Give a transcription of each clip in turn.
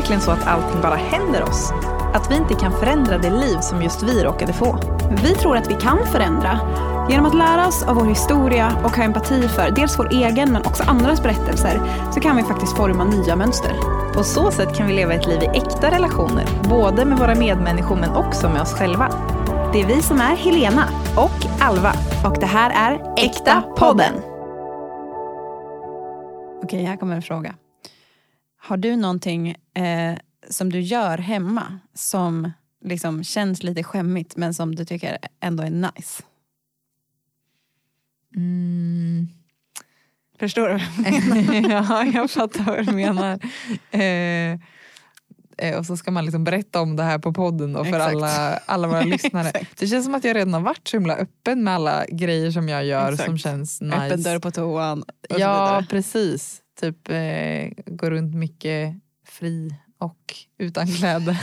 verkligen så att allting bara händer oss? Att vi inte kan förändra det liv som just vi råkade få? Vi tror att vi kan förändra. Genom att lära oss av vår historia och ha empati för dels vår egen men också andras berättelser så kan vi faktiskt forma nya mönster. På så sätt kan vi leva ett liv i äkta relationer, både med våra medmänniskor men också med oss själva. Det är vi som är Helena Och Alva. och det här är Äkta podden. Okej, här kommer en fråga. Har du någonting eh, som du gör hemma som liksom känns lite skämmigt men som du tycker ändå är nice? Mm. Förstår du? ja, jag fattar vad du menar. Eh, eh, och så ska man liksom berätta om det här på podden och för Exakt. alla, alla våra lyssnare. Det känns som att jag redan har varit så himla öppen med alla grejer som jag gör Exakt. som känns nice. Öppen dörr på toan och Ja, precis. Typ eh, gå runt mycket fri och utan kläder.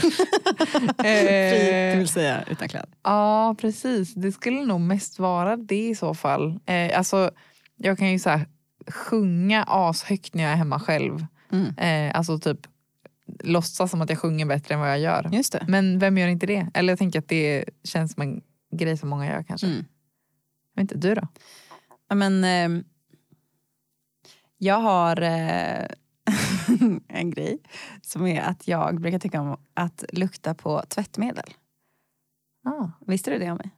Fri, det eh, vill säga utan kläder. Ja, precis. Det skulle nog mest vara det i så fall. Eh, alltså, jag kan ju så här, sjunga ashögt när jag är hemma själv. Mm. Eh, alltså typ låtsas som att jag sjunger bättre än vad jag gör. Just det. Men vem gör inte det? Eller jag tänker att det känns som en grej som många gör kanske. Mm. Jag vet inte, du då? Ja, men, eh, jag har eh, en grej som är att jag brukar tycka om att lukta på tvättmedel. Ah. Visste du det om mig?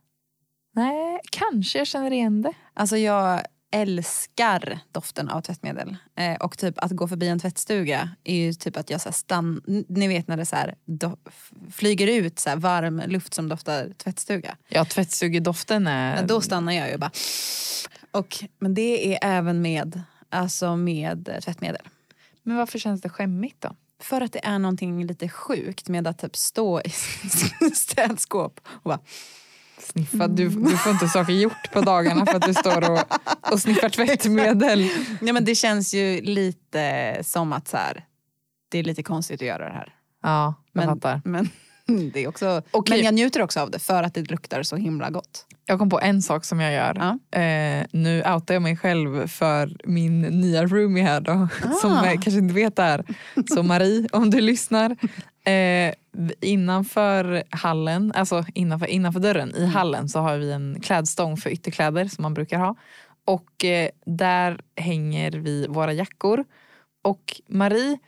Nej, kanske jag känner igen det. Alltså jag älskar doften av tvättmedel. Eh, och typ att gå förbi en tvättstuga är ju typ att jag så här stann, ni vet när det så här do, flyger ut så här varm luft som doftar tvättstuga. Ja, tvättstugedoften är... Då stannar jag ju bara. Och, men det är även med, alltså med tvättmedel. Men varför känns det skämmigt då? För att det är någonting lite sjukt med att typ stå i städskåp och bara Sniffa. Du, du får inte saker gjort på dagarna för att du står och, och sniffar tvättmedel. Nej men det känns ju lite som att så här, det är lite konstigt att göra det här. Ja, jag Men, fattar. men, det är också, Okej. men jag njuter också av det för att det luktar så himla gott. Jag kom på en sak som jag gör. Ja. Eh, nu outar jag mig själv för min nya roomie här då, som Ah. eh, kanske inte vet det här. Så Marie, om du lyssnar. Eh, innanför hallen, alltså innanför, innanför dörren i hallen så har vi en klädstång för ytterkläder som man brukar ha. Och eh, där hänger vi våra jackor. Och Marie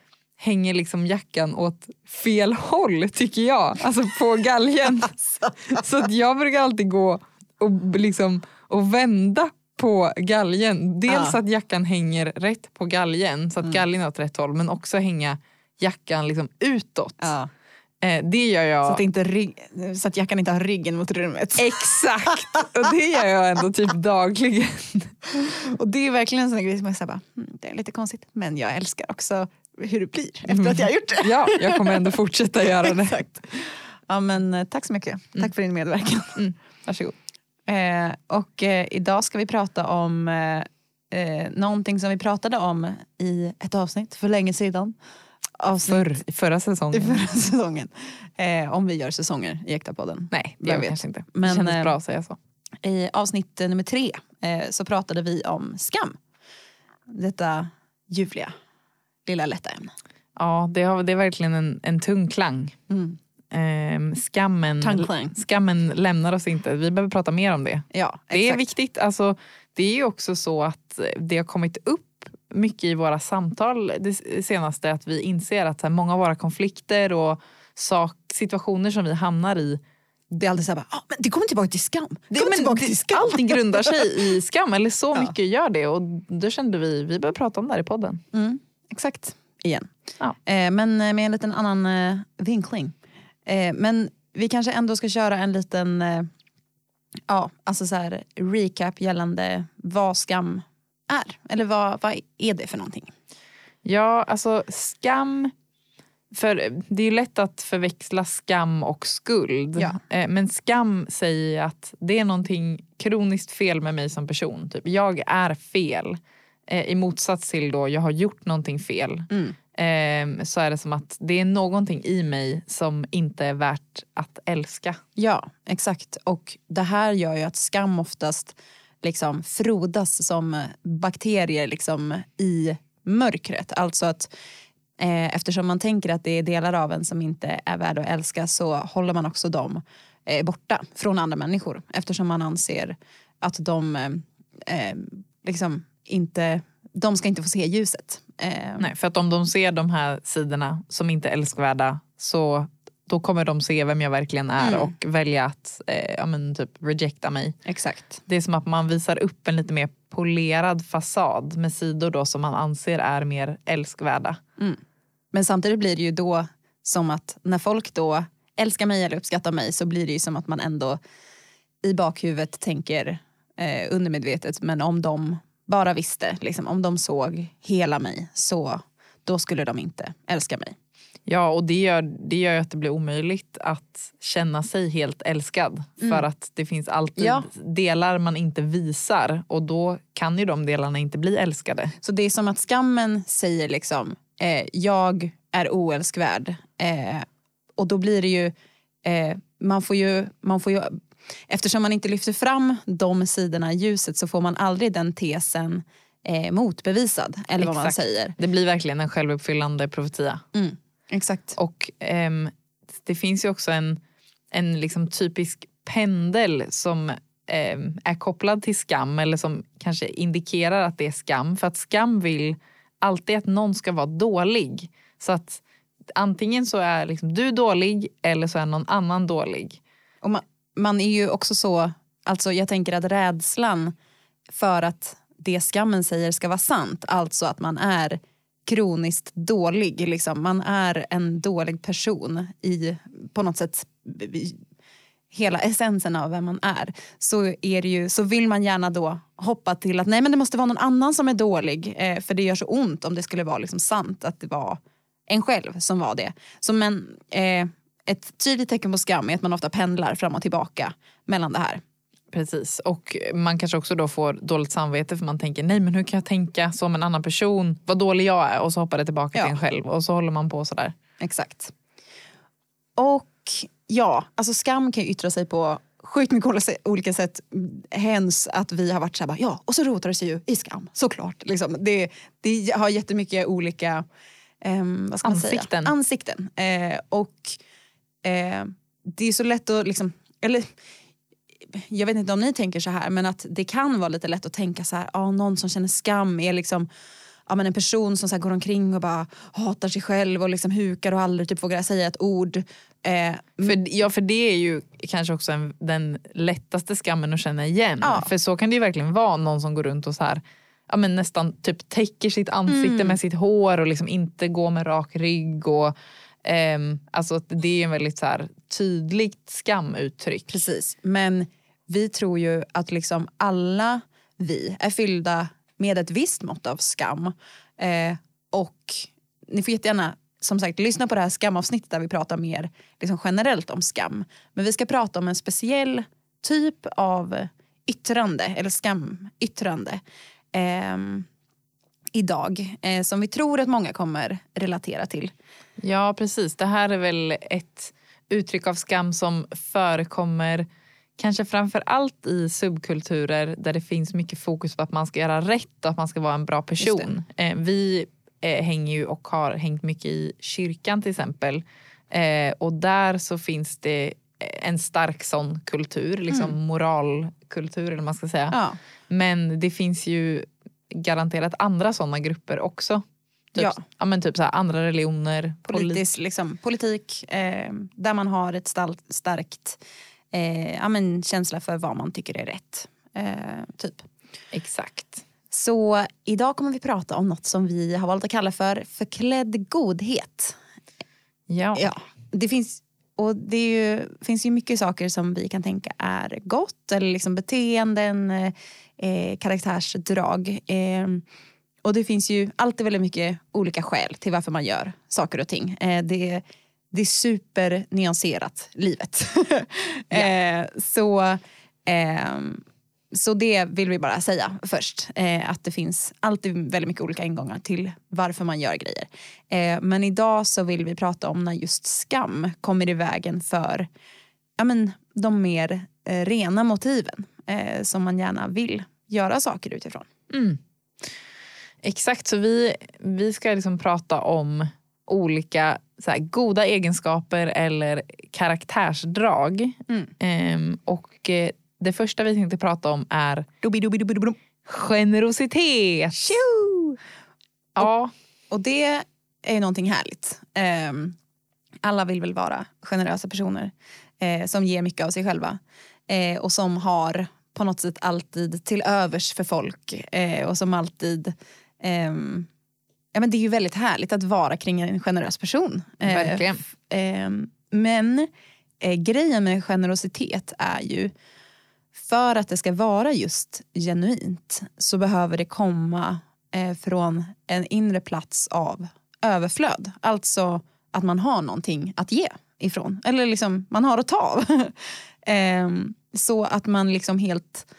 hänger liksom jackan åt fel håll tycker jag. Alltså på galgen. Så att jag brukar alltid gå och, liksom, och vända på galgen. Dels Ja. att jackan hänger rätt på galgen så att galgen är åt rätt håll men också hänga jackan liksom utåt. Ja. Eh, det gör jag. Så, att inte rygg, så att jackan inte har ryggen mot rummet. Exakt! Och det gör jag ändå typ dagligen. Och det är verkligen en sån grej som jag säger hmm, det är lite konstigt men jag älskar också hur det blir efter att jag har gjort det. Ja, jag kommer ändå fortsätta göra det. Exakt. Ja, men, eh, tack så mycket. Tack för din medverkan. Mm, varsågod. Eh, och eh, idag ska vi prata om eh, eh, någonting som vi pratade om i ett avsnitt för länge sedan. Avsnitt Förr, i förra i säsongen. förra säsongen. Eh, om vi gör säsonger i Äkta-podden. Nej, det Jag gör vi vet. kanske inte. Men, det kändes eh, bra att säga så. I avsnitt eh, nummer tre eh, så pratade vi om skam. Detta ljuvliga lilla lätta ämne. Ja, det, har, det är verkligen en, en tung klang. Mm. Ehm, skammen, skammen lämnar oss inte. Vi behöver prata mer om det. Ja, Det är viktigt. Alltså, det är ju också så att det har kommit upp mycket i våra samtal det senaste att vi inser att här, många av våra konflikter och sak, situationer som vi hamnar i Det är alltid såhär, ah, men det kommer tillbaka till skam. Det kommer tillbaka till skam. allting grundar sig i skam, eller så Ja. mycket gör det. Och då kände vi vi behöver prata om det här i podden. Mm, exakt, igen. Ja. Eh, men med en liten annan eh, vinkling. Eh, men vi kanske ändå ska köra en liten eh, ja, alltså så här, recap gällande vad skam är. Eller vad, vad är det för någonting? Ja, alltså skam. För det är ju lätt att förväxla skam och skuld. Ja. Eh, Men skam säger att det är någonting kroniskt fel med mig som person. Typ, jag är fel. Eh, I motsats till då jag har gjort någonting fel. Mm. Eh, så är det som att det är någonting i mig som inte är värt att älska. Ja, exakt. Och det här gör ju att skam oftast liksom frodas som bakterier liksom i mörkret. Alltså att Eh, eftersom man tänker att det är delar av en som inte är värda att älska så håller man också dem eh, borta från andra människor. Eftersom man anser att de eh, eh liksom inte, de ska inte få se ljuset. Eh, Nej, för att om de ser de här sidorna som inte är älskvärda så då kommer de se vem jag verkligen är mm. och välja att eh, ja, men typ rejecta mig. Exakt. Det är som att man visar upp en lite mer polerad fasad med sidor då som man anser är mer älskvärda. Mm. Men samtidigt blir det ju då som att när folk då älskar mig eller uppskattar mig så blir det ju som att man ändå i bakhuvudet tänker eh, undermedvetet men om de bara visste, liksom, om de såg hela mig så då skulle de inte älska mig. Ja, och det gör, det gör att det blir omöjligt att känna sig helt älskad. Mm. För att det finns alltid ja. delar man inte visar och då kan ju de delarna inte bli älskade. Så det är som att skammen säger liksom, eh, jag är oälskvärd. Eh, och då blir det ju, eh, man får ju, man får ju Eftersom man inte lyfter fram de sidorna i ljuset så får man aldrig den tesen eh, motbevisad. Eller vad man säger. Det blir verkligen en självuppfyllande profetia. Mm, exakt. Och ehm, det finns ju också en, en liksom typisk pendel som eh, är kopplad till skam eller som kanske indikerar att det är skam. För att skam vill alltid att någon ska vara dålig. Så att antingen så är liksom du dålig eller så är någon annan dålig. Och man, man är ju också så, alltså jag tänker att rädslan för att det skammen säger ska vara sant, alltså att man är kroniskt dålig, liksom. man är en dålig person i på något sätt hela essensen av vem man är så, är det ju, så vill man gärna då hoppa till att nej men det måste vara någon annan som är dålig eh, för det gör så ont om det skulle vara liksom sant att det var en själv som var det. Så men, eh, ett tydligt tecken på skam är att man ofta pendlar fram och tillbaka mellan det här. Precis, och man kanske också då får dåligt samvete för man tänker nej men hur kan jag tänka som en annan person, vad dålig jag är och så hoppar det tillbaka ja. till en själv och så håller man på sådär. Exakt. Och ja, alltså skam kan ju yttra sig på sjukt mycket olika sätt. Hens att vi har varit såhär, ja och så rotar det sig ju i skam, såklart. Liksom. Det, det har jättemycket olika um, vad ska Ansikten. Man säga? Ansikten. Eh, och eh, det är så lätt att liksom, eller jag vet inte om ni tänker så här men att det kan vara lite lätt att tänka så här, ah, någon som känner skam är liksom ja, men en person som så går omkring och bara hatar sig själv och liksom hukar och aldrig typ vågar säga ett ord. Eh, för, ja för det är ju kanske också en, den lättaste skammen att känna igen. Ja. För så kan det ju verkligen vara någon som går runt och så här ja, men nästan typ täcker sitt ansikte mm. med sitt hår och liksom inte går med rak rygg. Och, Um, alltså det är en väldigt så här, tydligt skamuttryck. Precis, men vi tror ju att liksom alla vi är fyllda med ett visst mått av skam. Eh, och ni får jättegärna som sagt lyssna på det här skamavsnittet där vi pratar mer liksom generellt om skam. Men vi ska prata om en speciell typ av yttrande, eller skamyttrande Eh, idag eh, som vi tror att många kommer relatera till. Ja precis, det här är väl ett uttryck av skam som förekommer kanske framför allt i subkulturer där det finns mycket fokus på att man ska göra rätt och att man ska vara en bra person. Eh, vi eh, hänger ju och har hängt mycket i kyrkan till exempel eh, och där så finns det en stark sån kultur, liksom mm. moralkultur eller vad man ska säga. Ja. Men det finns ju garanterat andra såna grupper också. Typ, ja. ja. men typ så här, andra religioner. Politisk, liksom, politik eh, där man har ett starkt eh, ja, men känsla för vad man tycker är rätt. Eh, typ. Exakt. Så idag kommer vi prata om något som vi har valt att kalla för förklädd godhet. Ja. ja det finns och det ju, finns ju mycket saker som vi kan tänka är gott eller liksom beteenden, eh, karaktärsdrag. Eh, och det finns ju alltid väldigt mycket olika skäl till varför man gör saker och ting. Eh, det, det är supernyanserat, livet. yeah. så, eh, så det vill vi bara säga först. Eh, att det finns alltid väldigt mycket olika ingångar till varför man gör grejer. Eh, men idag så vill vi prata om när just skam kommer i vägen för ja, men, de mer eh, rena motiven eh, som man gärna vill göra saker utifrån. Mm. Exakt, så vi, vi ska liksom prata om olika så här, goda egenskaper eller karaktärsdrag. Mm. Ehm, och eh, det första vi tänkte prata om är generositet. Ja, Och det är ju någonting härligt. Ehm, alla vill väl vara generösa personer eh, som ger mycket av sig själva. Eh, och som har på något sätt alltid till övers för folk. Eh, och som alltid... ehm, ja, men det är ju väldigt härligt att vara kring en generös person. Eh, Verkligen. ehm, men eh, grejen med generositet är ju för att det ska vara just genuint så behöver det komma eh, från en inre plats av överflöd. Alltså att man har någonting att ge ifrån. Eller liksom man har att ta av. Ehm, så att man liksom helt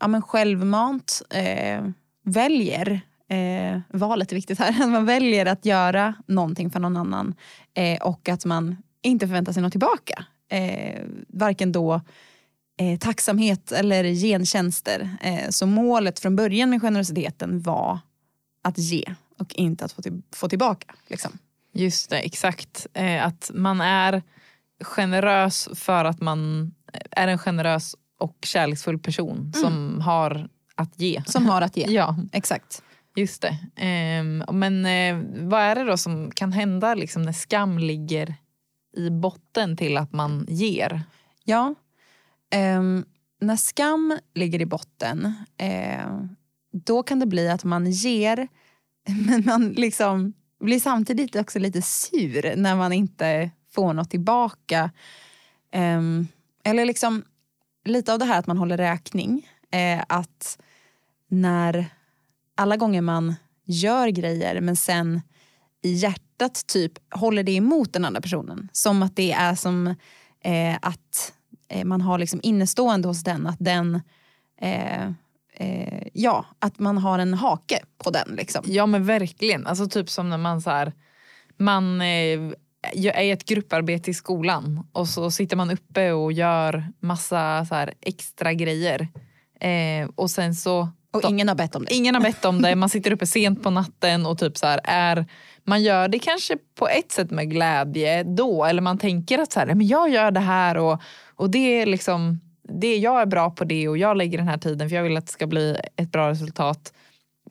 ja, men självmant eh, väljer Eh, valet är viktigt här. Att man väljer att göra någonting för någon annan eh, och att man inte förväntar sig något tillbaka. Eh, varken då eh, tacksamhet eller gentjänster. Eh, så målet från början med generositeten var att ge och inte att få, till, få tillbaka. Liksom. just det, exakt. Eh, att man är generös för att man är en generös och kärleksfull person som har att ge. Som har att ge. Ja, Exakt just det. Eh, men eh, vad är det då som kan hända liksom, när skam ligger i botten till att man ger? Ja. eh, när skam ligger i botten eh, då kan det bli att man ger men man liksom blir samtidigt också lite sur när man inte får något tillbaka. Ehm, eller liksom lite av det här att man håller räkning. Eh, att när alla gånger man gör grejer men sen i hjärtat typ håller det emot den andra personen. Som att det är som eh, att eh, man har liksom innestående hos den att den eh, eh, ja, att man har en hake på den liksom. Ja men verkligen. Alltså typ som när man så här, man eh, är i ett grupparbete i skolan och så sitter man uppe och gör massa så här extra grejer. Eh, och sen så och ingen har bett om det. Ingen har bett om det, man sitter uppe sent på natten och typ så här är man gör det kanske på ett sätt med glädje då eller man tänker att så här, men jag gör det här och, och det är liksom det, jag är bra på det och jag lägger den här tiden för jag vill att det ska bli ett bra resultat.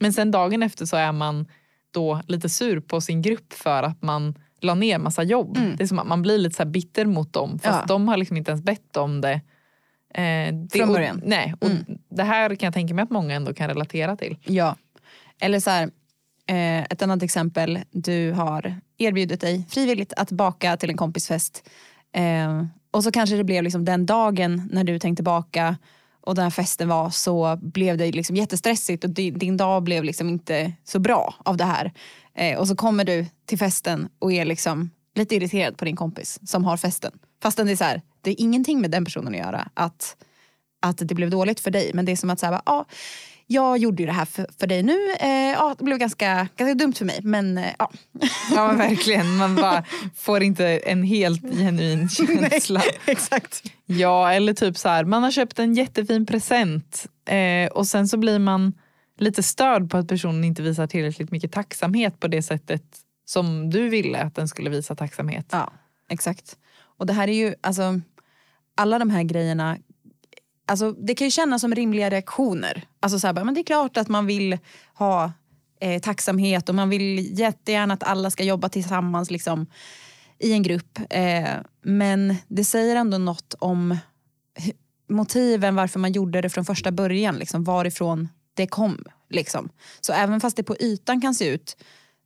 Men sen dagen efter så är man då lite sur på sin grupp för att man la ner massa jobb. Det är som att man blir lite så här bitter mot dem fast Mm. Ja. de har liksom inte ens bett om det. Eh, det Från och- början. Mm. Nej, och det här kan jag tänka mig att många ändå kan relatera till. Ja. Eller så här, eh, ett annat exempel. Du har erbjudit dig frivilligt att baka till en kompisfest. Eh, och så kanske det blev liksom den dagen när du tänkte baka och den här festen var så blev det liksom jättestressigt och din, din dag blev liksom inte så bra av det här. Eh, och så kommer du till festen och är liksom lite irriterad på din kompis som har festen. Fastän det är så här, det är ingenting med den personen att göra att, att det blev dåligt för dig. Men det är som att säga, ah, jag gjorde ju det här för, för dig nu. Eh, ja, det blev ganska, ganska dumt för mig. Men eh, ja. Ja men verkligen, man bara får inte en helt genuin känsla. Exakt. Ja eller typ så här, man har köpt en jättefin present eh, och sen så blir man lite störd på att personen inte visar tillräckligt mycket tacksamhet på det sättet som du ville att den skulle visa tacksamhet. Ja, exakt. Och det här är ju, alltså, alla de här grejerna, alltså, det kan ju kännas som rimliga reaktioner. Alltså så här, men det är klart att man vill ha eh, tacksamhet och man vill jättegärna att alla ska jobba tillsammans liksom, i en grupp. Eh, men det säger ändå något om motiven varför man gjorde det från första början. Liksom, varifrån det kom. Liksom. Så även fast det på ytan kan se ut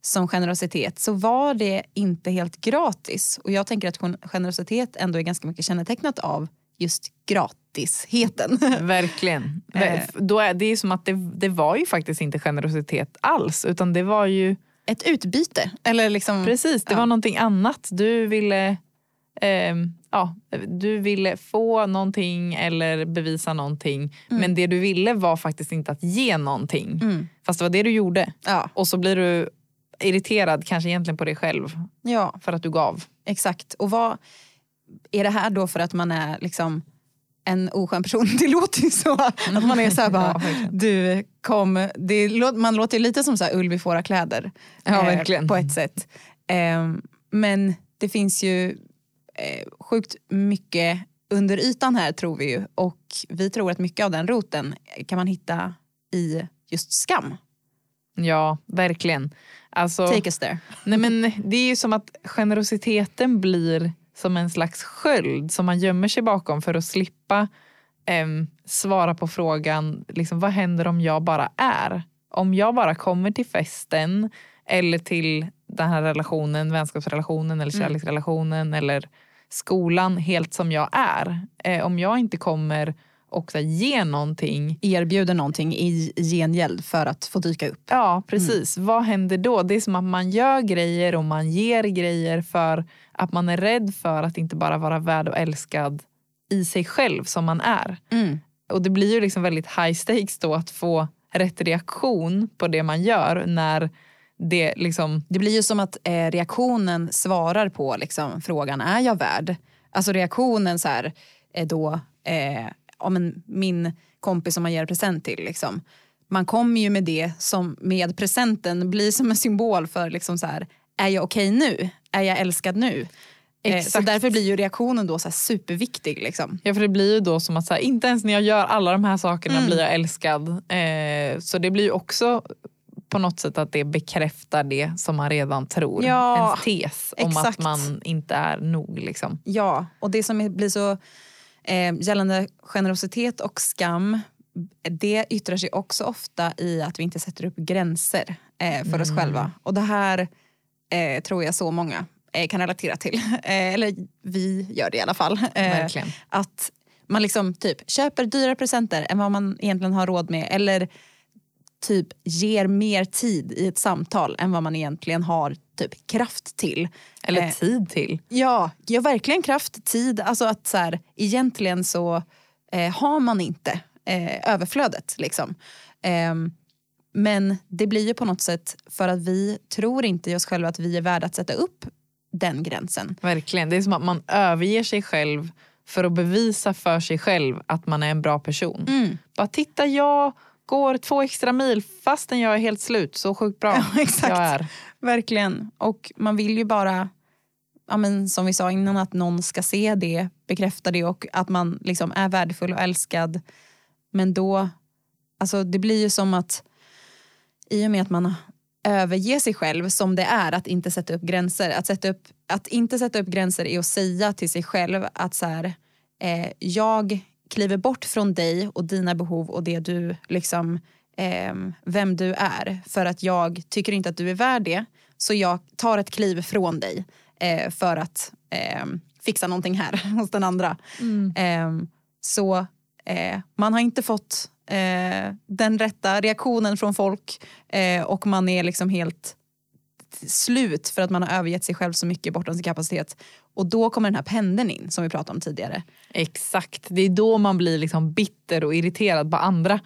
som generositet så var det inte helt gratis. Och jag tänker att gen- generositet ändå är ganska mycket kännetecknat av just gratisheten. Verkligen. Eh. Då är det är som att det, det var ju faktiskt inte generositet alls utan det var ju Ett utbyte. Eller liksom, Precis, det Ja. var någonting annat. Du ville, ehm, ja, du ville få någonting eller bevisa någonting. Men det du ville var faktiskt inte att ge någonting. Mm. Fast det var det du gjorde. Ja, Och så blir du irriterad kanske egentligen på dig själv ja, för att du gav. exakt. Och vad är det här då för att man är liksom en oskön person? Det låter ju så. Att man är så här bara, du kom, det, man låter lite som så här ulv i fåra kläder. Ja, eh, verkligen. På ett sätt. Eh, men det finns ju eh, sjukt mycket under ytan här tror vi ju och vi tror att mycket av den roten kan man hitta i just skam. Ja, verkligen. Alltså, Take us there. nej men, det är ju som att generositeten blir som en slags sköld som man gömmer sig bakom för att slippa em, svara på frågan liksom, vad händer om jag bara är? Om jag bara kommer till festen eller till den här relationen, vänskapsrelationen eller kärleksrelationen eller skolan helt som jag är. Eh, om jag inte kommer och så här, ge någonting Erbjuder någonting i gengäld för att få dyka upp. Ja, precis. Vad händer då? Det är som att man gör grejer och man ger grejer för att man är rädd för att inte bara vara värd och älskad i sig själv som man är. Mm. Och det blir ju liksom väldigt high stakes då att få rätt reaktion på det man gör när det liksom... Det blir ju som att eh, reaktionen svarar på liksom, frågan är jag värd? Alltså reaktionen så här, är då eh, om en, min kompis som man ger present till. Liksom. Man kommer ju med det som med presenten blir som en symbol för liksom så här, är jag okej nu? Är jag älskad nu? Eh, så Exakt. därför blir ju reaktionen då så här superviktig. Liksom. Ja, för det blir ju då som att så här, inte ens när jag gör alla de här sakerna Mm. blir jag älskad. Eh, så det blir ju också på något sätt att det bekräftar det som man redan tror. Ja, Ens tes om exakt. att man inte är nog. Liksom. Ja, och det som blir så eh, gällande generositet och skam det yttrar sig också ofta i att vi inte sätter upp gränser eh, för oss själva. Och det här eh, tror jag så många eh, kan relatera till. Eh, eller vi gör det i alla fall. Eh, att man liksom typ köper dyrare presenter än vad man egentligen har råd med. Eller typ ger mer tid i ett samtal än vad man egentligen har typ kraft till. Eller Eh, tid till. Ja, ja verkligen kraft, tid. Alltså att så här, egentligen så eh, har man inte eh, överflödet. Liksom. Ehm, men det blir ju på något sätt för att vi tror inte i oss själva att vi är värda att sätta upp den gränsen. Verkligen. Det är som att man överger sig själv för att bevisa för sig själv att man är en bra person. Mm. Bara titta, jag går två extra mil fastän jag är helt slut. Så sjukt bra Ja, exakt. jag är. Verkligen. Och man vill ju bara, ja, men som vi sa innan, att någon ska se det, bekräfta det och att man liksom är värdefull och älskad. Men då, alltså det blir ju som att i och med att man överger sig själv som det är att inte sätta upp gränser. Att, sätta upp, att inte sätta upp gränser är att säga till sig själv att så här, eh, jag kliver bort från dig och dina behov och det du liksom eh, vem du är för att jag tycker inte att du är värd det så jag tar ett kliv från dig eh, för att eh, fixa någonting här hos den andra. Eh, så eh, man har inte fått eh, den rätta reaktionen från folk eh, och man är liksom helt slut för att man har övergett sig själv så mycket bortom sin kapacitet. Och då kommer den här pendeln in som vi pratade om tidigare. Exakt, det är då man blir liksom bitter och irriterad på andra.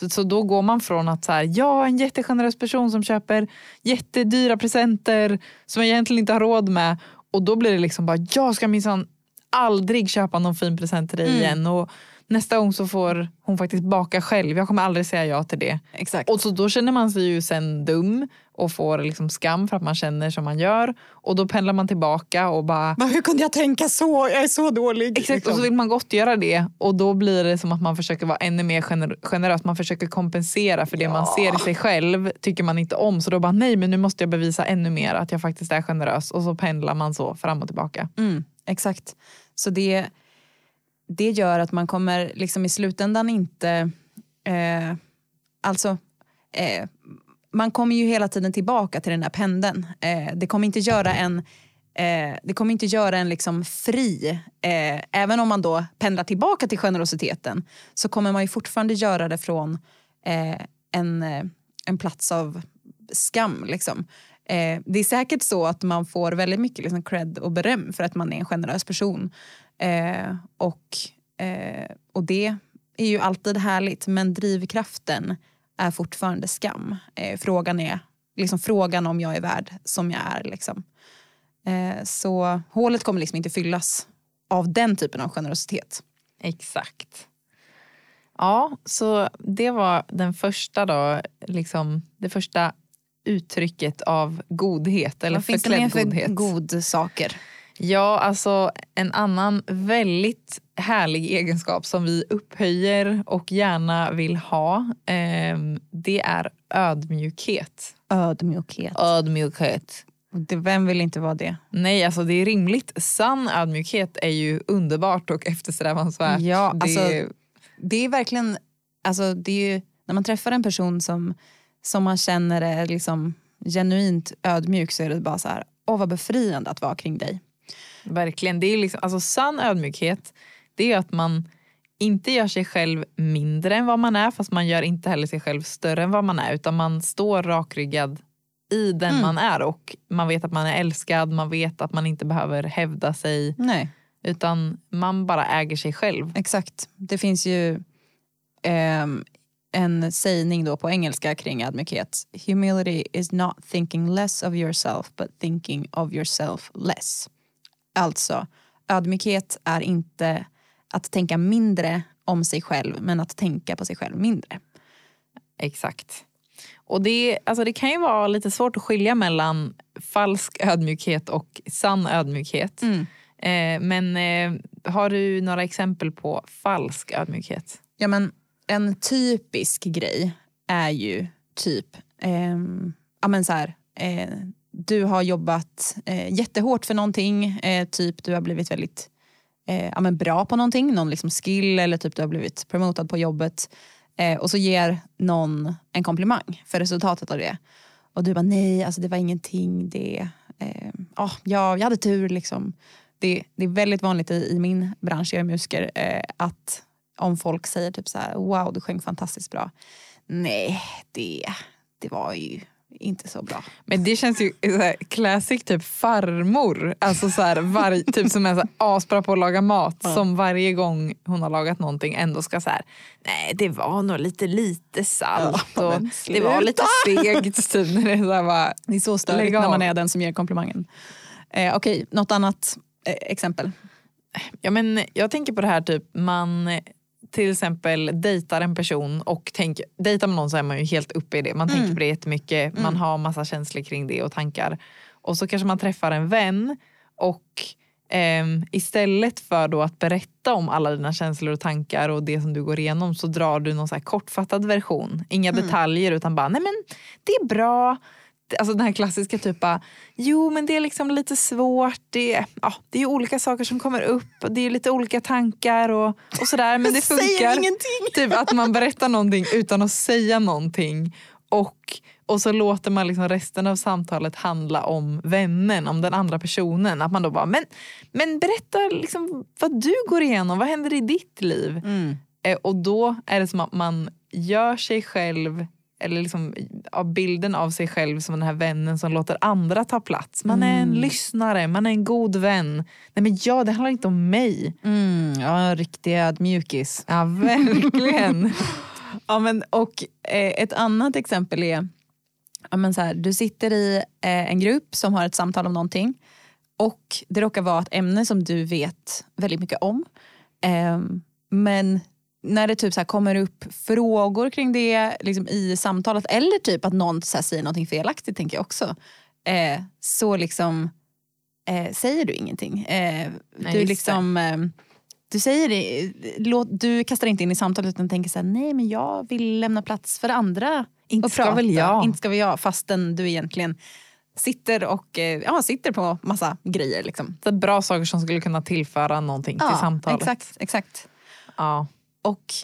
Så, så då går man från att så här, jag är en jättegenerös person som köper jättedyra presenter som jag egentligen inte har råd med. Och då blir det liksom bara, jag ska minsann aldrig köpa någon fin present till dig Mm. igen. Och nästa gång så får hon faktiskt baka själv. Jag kommer aldrig säga ja till det. Exakt. Och så då känner man sig ju sen dum och får liksom skam för att man känner som man gör. Och då pendlar man tillbaka och bara Hur kunde jag tänka så? Jag är så dålig. Exakt, och så vill man gottgöra det och då blir det som att man försöker vara ännu mer gener- generös. Man försöker kompensera för det man ser i sig själv tycker man inte om. Så då bara nej men nu måste jag bevisa ännu mer att jag faktiskt är generös. Och så pendlar man så fram och tillbaka. Mm, exakt. Så det, det gör att man kommer liksom i slutändan inte... Eh, alltså, eh, man kommer ju hela tiden tillbaka till den här pendeln. Eh, det kommer inte göra en Eh, det kommer inte göra en liksom fri, eh, även om man då pendlar tillbaka till generositeten så kommer man ju fortfarande göra det från eh, en, eh, en plats av skam. Liksom. Eh, det är säkert så att man får väldigt mycket liksom, cred och beröm för att man är en generös person. Eh, och, eh, och det är ju alltid härligt men drivkraften är fortfarande skam. Eh, frågan är liksom frågan om jag är värd som jag är. Liksom. Eh, så hålet kommer liksom inte fyllas av den typen av generositet. Exakt. Ja, så det var den första då, liksom, det första uttrycket av godhet eller Vad finns det mer för godhet. god saker? Ja, alltså en annan väldigt härlig egenskap som vi upphöjer och gärna vill ha, ehm, det är ödmjukhet. Ödmjukhet. Ödmjukhet. Det- Vem vill inte vara det? Nej, alltså det är rimligt. Sann ödmjukhet är ju underbart och eftersträvansvärt. Ja, det, alltså- Det är verkligen, alltså det är ju, när man träffar en person som, som man känner är liksom genuint ödmjuk så är det bara så här, åh vad befriande att vara kring dig. Verkligen. Det är liksom, alltså sann ödmjukhet, det är att man inte gör sig själv mindre än vad man är fast man gör inte heller sig själv större än vad man är utan man står rakryggad i den Mm. man är och man vet att man är älskad, man vet att man inte behöver hävda sig Nej, utan man bara äger sig själv. exakt. Det finns ju ehm, en sägning då på engelska kring ödmjukhet. Humility is not thinking less of yourself but thinking of yourself less. Alltså, ödmjukhet är inte att tänka mindre om sig själv men att tänka på sig själv mindre. Exakt. Och det, alltså det kan ju vara lite svårt att skilja mellan falsk ödmjukhet och sann ödmjukhet. Eh, men eh, har du några exempel på falsk ödmjukhet? Ja, men en typisk grej är ju typ, ehm, ja men så här, eh, du har jobbat eh, jättehårt för någonting, eh, typ du har blivit väldigt eh, ja, men bra på någonting, någon liksom skill eller typ du har blivit promotad på jobbet eh, och så ger någon en komplimang för resultatet av det. Och du bara nej, alltså det var ingenting, det, eh, ja, jag, jag hade tur liksom. Det, det är väldigt vanligt i, i min bransch, jag är musiker, eh, att om folk säger typ så här, wow du sjöng fantastiskt bra. Nej, det, det var ju inte så bra. Men det känns ju så här, classic typ farmor. Alltså så här, varje, typ som är så här, asbra på att laga mat. Som varje gång hon har lagat någonting ändå ska så här, nej det var nog lite lite salt. Ja, och det var lite segt. Typ, när det är så här, bara, Det är så störigt när man är den som ger komplimangen. Eh, Okej, något annat eh, exempel? Ja, men jag tänker på det här typ, man eh, till exempel dejtar en person och tänker, dejtar man någon så är man ju helt uppe i det. Man tänker på det jättemycket, man har massa känslor kring det och tankar. Och så kanske man träffar en vän och ehm, istället för då att berätta om alla dina känslor och tankar och det som du går igenom så drar du någon så här kortfattad version. Inga detaljer utan bara, nej men det är bra. Alltså den här klassiska typen, jo men det är liksom lite svårt, det är, ja, det är olika saker som kommer upp, och det är lite olika tankar och, och sådär men det funkar. Typ att man berättar någonting utan att säga någonting och, och så låter man liksom resten av samtalet handla om vännen, om den andra personen. Att man då bara, men, men berätta liksom vad du går igenom, vad händer i ditt liv? Eh, och då är det som att man gör sig själv eller liksom av bilden av sig själv som den här vännen som låter andra ta plats. Man är en lyssnare, man är en god vän. Nej men ja, det handlar inte om mig. Mm, ja, en riktig ödmjukis. Ja, verkligen. Ja, men, och eh, ett annat exempel är, ja, men så här, du sitter i eh, en grupp som har ett samtal om någonting och det råkar vara ett ämne som du vet väldigt mycket om. Ehm, men när det typ så kommer upp frågor kring det liksom i samtalet eller typ att någon så säger någonting felaktigt tänker jag också. Eh, så liksom eh, säger du ingenting. Eh, Nej, du liksom eh, du säger det, låt, du kastar inte in i samtalet utan tänker så här, nej men jag vill lämna plats för andra. Inte och ska prata. väl jag. Inte ska väl jag fastän du egentligen sitter och eh, ja, sitter på massa grejer. Liksom. Så bra saker som skulle kunna tillföra någonting till samtalet. Exakt, exakt. Ja. Och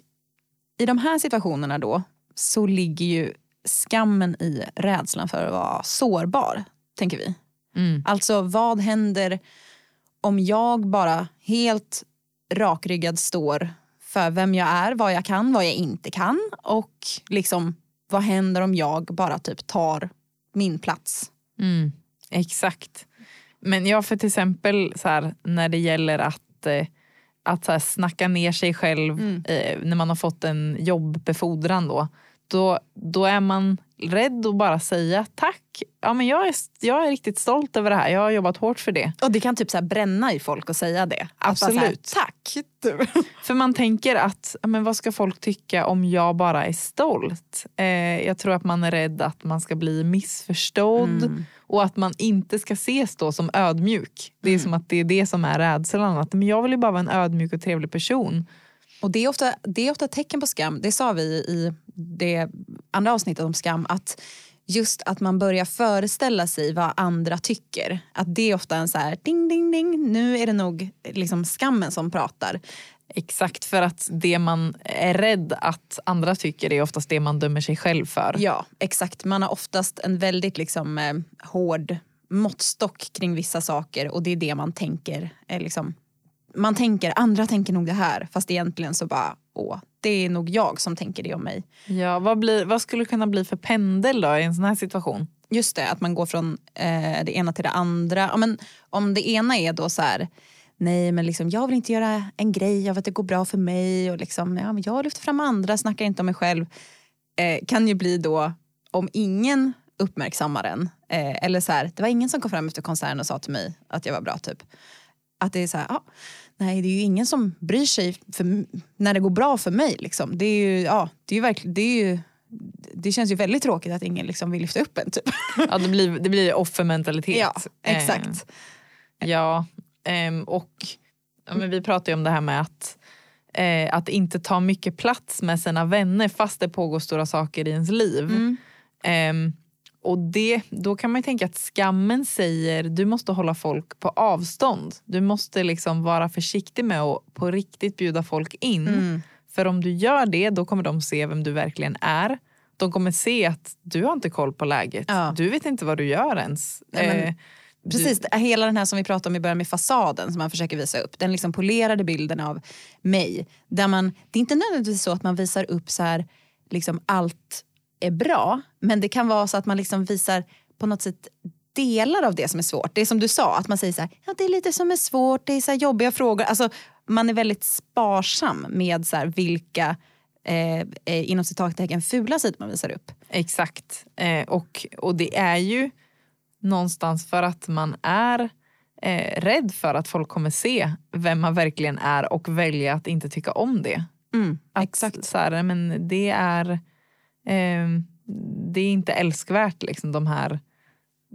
i de här situationerna då så ligger ju skammen i rädslan för att vara sårbar, tänker vi. Mm. Alltså vad händer om jag bara helt rakryggad står för vem jag är, vad jag kan, vad jag inte kan och liksom vad händer om jag bara typ tar min plats? Mm. Exakt. Men ja, för till exempel så här, när det gäller att, eh, att så här, snacka ner sig själv Mm. eh, när man har fått en jobbbefordran då. då, då är man rädd att bara säga tack. Ja, men jag, är, jag är riktigt stolt över det här. Jag har jobbat hårt för det. Och det kan typ så bränna i folk att säga det. Absolut. Här, Tack! För man tänker att, men vad ska folk tycka om jag bara är stolt? Eh, jag tror att man är rädd att man ska bli missförstådd Mm. och att man inte ska ses då som ödmjuk. Det är som att det är det som är rädslan. Att, men jag vill ju bara vara en ödmjuk och trevlig person. Och det är, ofta, det är ofta tecken på skam. Det sa vi i det andra avsnittet om skam. Att just att man börjar föreställa sig vad andra tycker. Att det är ofta en så här ding ding ding. Nu är det nog liksom skammen som pratar. Exakt, för att det man är rädd att andra tycker är oftast det man dömer sig själv för. Ja, exakt. Man har oftast en väldigt liksom, eh, hård måttstock kring vissa saker och det är det man tänker. Eh, liksom, man tänker, andra tänker nog det här fast egentligen så bara, åh, det är nog jag som tänker det om mig. Ja, vad, blir, vad skulle kunna bli för pendel då i en sån här situation? Just det, att man går från eh, det ena till det andra. Ja, men, om det ena är då så här, nej men liksom, jag vill inte göra en grej av att det går bra för mig och liksom, ja, men jag lyfter fram andra, snackar inte om mig själv. Eh, kan ju bli då, om ingen uppmärksammar en, eh, eller så här, det var ingen som kom fram efter konserten och sa till mig att jag var bra typ. Att det är så här, ja, nej det är ju ingen som bryr sig för, när det går bra för mig. Liksom. Det, är ju, ja, det, är ju verkligen, det, är ju, det känns ju väldigt tråkigt att ingen liksom vill lyfta upp en. Typ. Ja, det blir, det blir offermentalitet. Ja, Eh, exakt. Ja, ehm, och ja, men vi pratar ju om det här med att, eh, att inte ta mycket plats med sina vänner fast det pågår stora saker i ens liv. Mm. Och det, då kan man tänka att skammen säger du måste hålla folk på avstånd. Du måste liksom vara försiktig med att på riktigt bjuda folk in. Mm. För om du gör det då kommer de se vem du verkligen är. De kommer se att du har inte koll på läget. Ja. Du vet inte vad du gör ens. Nej, men Eh, Precis, det- hela den här som vi pratade om i början med fasaden som man försöker visa upp. Den liksom polerade bilden av mig. Där man, det är inte nödvändigtvis så att man visar upp så här, liksom allt är bra. Men det kan vara så att man liksom visar på något sätt delar av det som är svårt. Det är som du sa, att man säger så här, ja, det är lite som är svårt, det är så här jobbiga frågor. Alltså, man är väldigt sparsam med så här, vilka eh, eh, inom citattecken fula sidor man visar upp. Exakt. Eh, och, och det är ju någonstans för att man är eh, rädd för att folk kommer se vem man verkligen är och välja att inte tycka om det. Att, Exakt. Så här, men det är, eh, det är inte älskvärt liksom de här,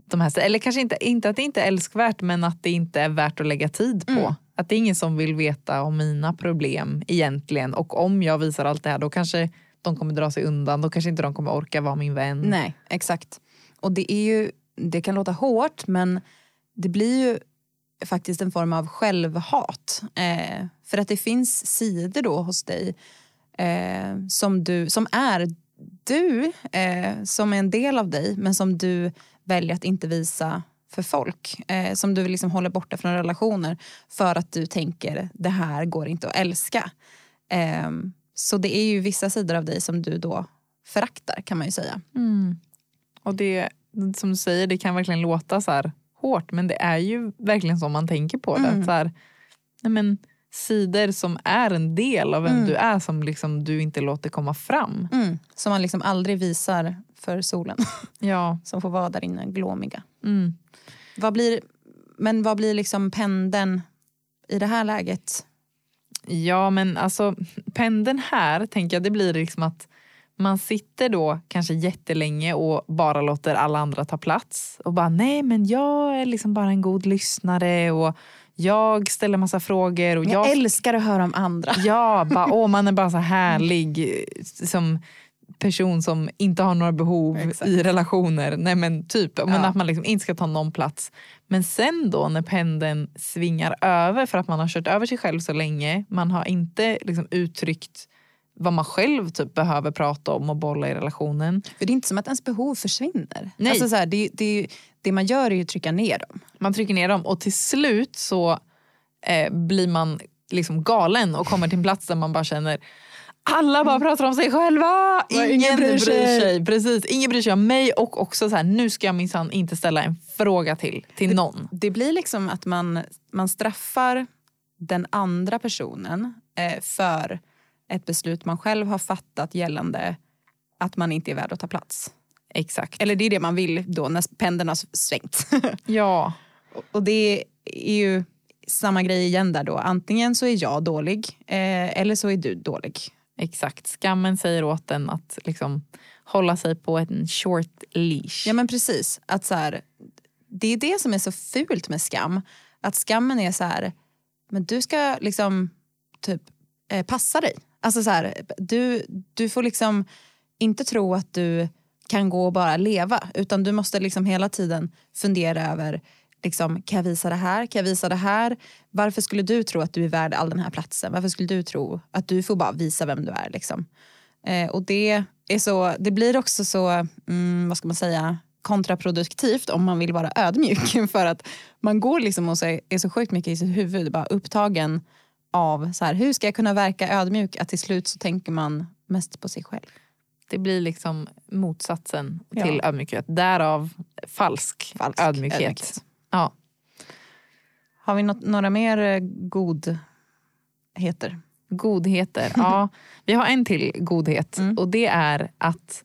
de här eller kanske inte, inte att det inte är älskvärt men att det inte är värt att lägga tid på. Mm. Att det är ingen som vill veta om mina problem egentligen och om jag visar allt det här då kanske de kommer dra sig undan, då kanske inte de kommer orka vara min vän. Nej, exakt. Och det är ju, det kan låta hårt men det blir ju faktiskt en form av självhat. Eh, för att det finns sidor då hos dig eh, som, du, som är du, eh, som är en del av dig men som du väljer att inte visa för folk. Eh, som du liksom håller borta från relationer för att du tänker det här går inte att älska. Eh, så det är ju vissa sidor av dig som du då föraktar kan man ju säga. Mm. Och det, som du säger, det kan verkligen låta så här hårt men det är ju verkligen så man tänker på det. Mm. Så här, nej men, sidor som är en del av vem Mm. du är som liksom du inte låter komma fram. Mm. Som man liksom aldrig visar för solen. Ja. Som får vara där inne glåmiga. Mm. Vad blir, men vad blir liksom pendeln i det här läget? Ja men alltså pendeln här tänker jag det blir liksom att man sitter då kanske jättelänge och bara låter alla andra ta plats och bara nej men jag är liksom bara en god lyssnare och jag ställer massa frågor och Jag, jag älskar att höra om andra. Ja, bara, åh, man är bara så härlig som person som inte har några behov Exakt. i relationer. Nej men typ, men Ja. att man liksom inte ska ta någon plats. Men sen då när pendeln svingar över för att man har kört över sig själv så länge, man har inte liksom uttryckt vad man själv typ behöver prata om och bolla i relationen. För det är inte som att ens behov försvinner. Nej. Alltså så här, det, det, det man gör är ju att trycka ner dem. Man trycker ner dem och till slut så eh, blir man liksom galen och kommer till en plats där man bara känner alla bara pratar om sig själva. Ingen, ingen bryr bryr sig. sig. Precis, ingen bryr sig om mig och också så här, nu ska jag minsann inte ställa en fråga till, till någon. Det blir liksom att man, man straffar den andra personen eh, för ett beslut man själv har fattat gällande att man inte är värd att ta plats. Exakt. Eller det är det man vill då när pendeln har svängt. Ja, och det är ju samma grej igen där då. Antingen så är jag dålig eh, eller så är du dålig. exakt. Skammen säger åt en att liksom hålla sig på en short leash. Ja men precis. Att så här, det är det som är så fult med skam. Att skammen är så här, men du ska liksom typ eh, passa dig. Alltså så här, du, du får liksom inte tro att du kan gå och bara leva. Utan du måste liksom hela tiden fundera över Liksom, kan jag visa det här? Kan jag visa det här? Varför skulle du tro att du är värd all den här platsen? Varför skulle du tro att du får bara visa vem du är? Liksom? Eh, och det, är så, det blir också så, mm, vad ska man säga, kontraproduktivt om man vill vara ödmjuk. För att man går liksom och så är, är så sjukt mycket i sitt huvud, bara upptagen av så här, hur ska jag kunna verka ödmjuk? Att till slut så tänker man mest på sig själv. Det blir liksom motsatsen Ja. till ödmjukhet. Därav falsk, Falsk ödmjukhet. ödmjukhet. Ja. Har vi något, några mer eh, godheter? Godheter. Ja, vi har en till godhet Mm. och det är att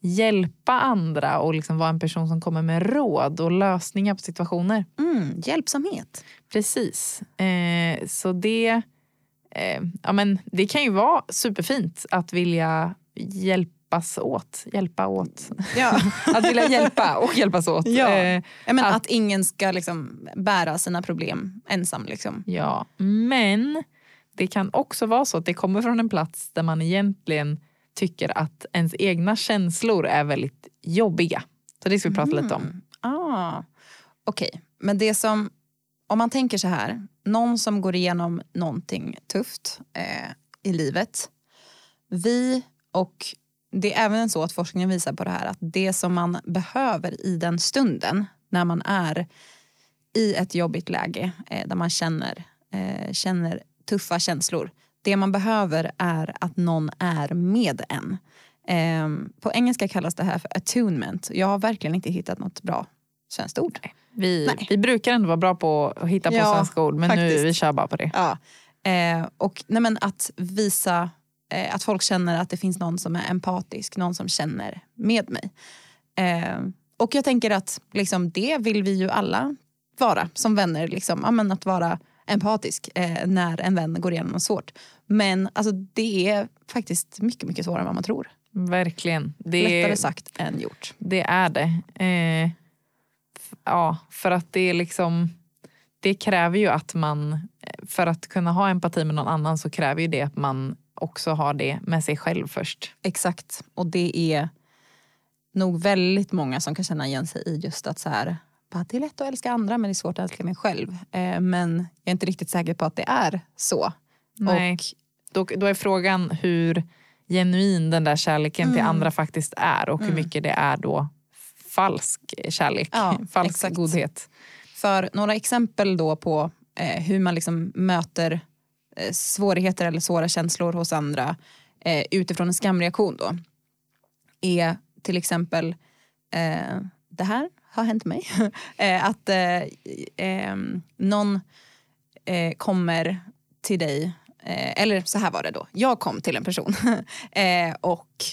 hjälpa andra och liksom vara en person som kommer med råd och lösningar på situationer. Mm, hjälpsamhet. Precis. Eh, så det, eh, ja, men det kan ju vara superfint att vilja hjälpas åt. Hjälpa åt. Ja. Att vilja hjälpa och hjälpas åt. Ja. Eh, men Att- att, ingen ska liksom bära sina problem ensam. Liksom. Ja, men det kan också vara så att det kommer från en plats där man egentligen tycker att ens egna känslor är väldigt jobbiga. Så det ska vi prata lite om. Ah, Okej, men det som, om man tänker så här, någon som går igenom någonting tufft eh, i livet. Vi och det är även så att forskningen visar på det här att det som man behöver i den stunden när man är i ett jobbigt läge eh, där man känner, eh, känner tuffa känslor. Det man behöver är att någon är med en. Eh, på engelska kallas det här för attunement. Jag har verkligen inte hittat något bra svenskt ord. Vi, Nej. vi brukar ändå vara bra på att hitta på Ja, svenska ord men nu faktiskt. vi kör bara på det. Ja. Eh, och nej men att visa eh, att folk känner att det finns någon som är empatisk, någon som känner med mig. Eh, och jag tänker att liksom, det vill vi ju alla vara som vänner. Liksom. Ja, men att vara empatisk eh, när en vän går igenom något svårt. Men alltså, det är faktiskt mycket, mycket svårare än vad man tror. Verkligen. Det, Lättare sagt än gjort. det är det. Ja, för att det är liksom det kräver ju att man, för att kunna ha empati med någon annan så kräver ju det att man också har det med sig själv först. Exakt. Och det är nog väldigt många som kan känna igen sig i just att så här, bara, det är lätt att älska andra men det är svårt att älska mig själv. Eh, men jag är inte riktigt säker på att det är så. Nej. Och, Då, då är frågan hur genuin den där kärleken till Mm. andra faktiskt är och hur Mm. mycket det är då falsk kärlek, Ja, falsk exakt. godhet. för några exempel då på eh, hur man liksom möter eh, svårigheter eller svåra känslor hos andra eh, utifrån en skamreaktion då är till exempel eh, det här har hänt mig. eh, att eh, eh, någon kommer till dig, eller så här var det då. Jag kom till en person och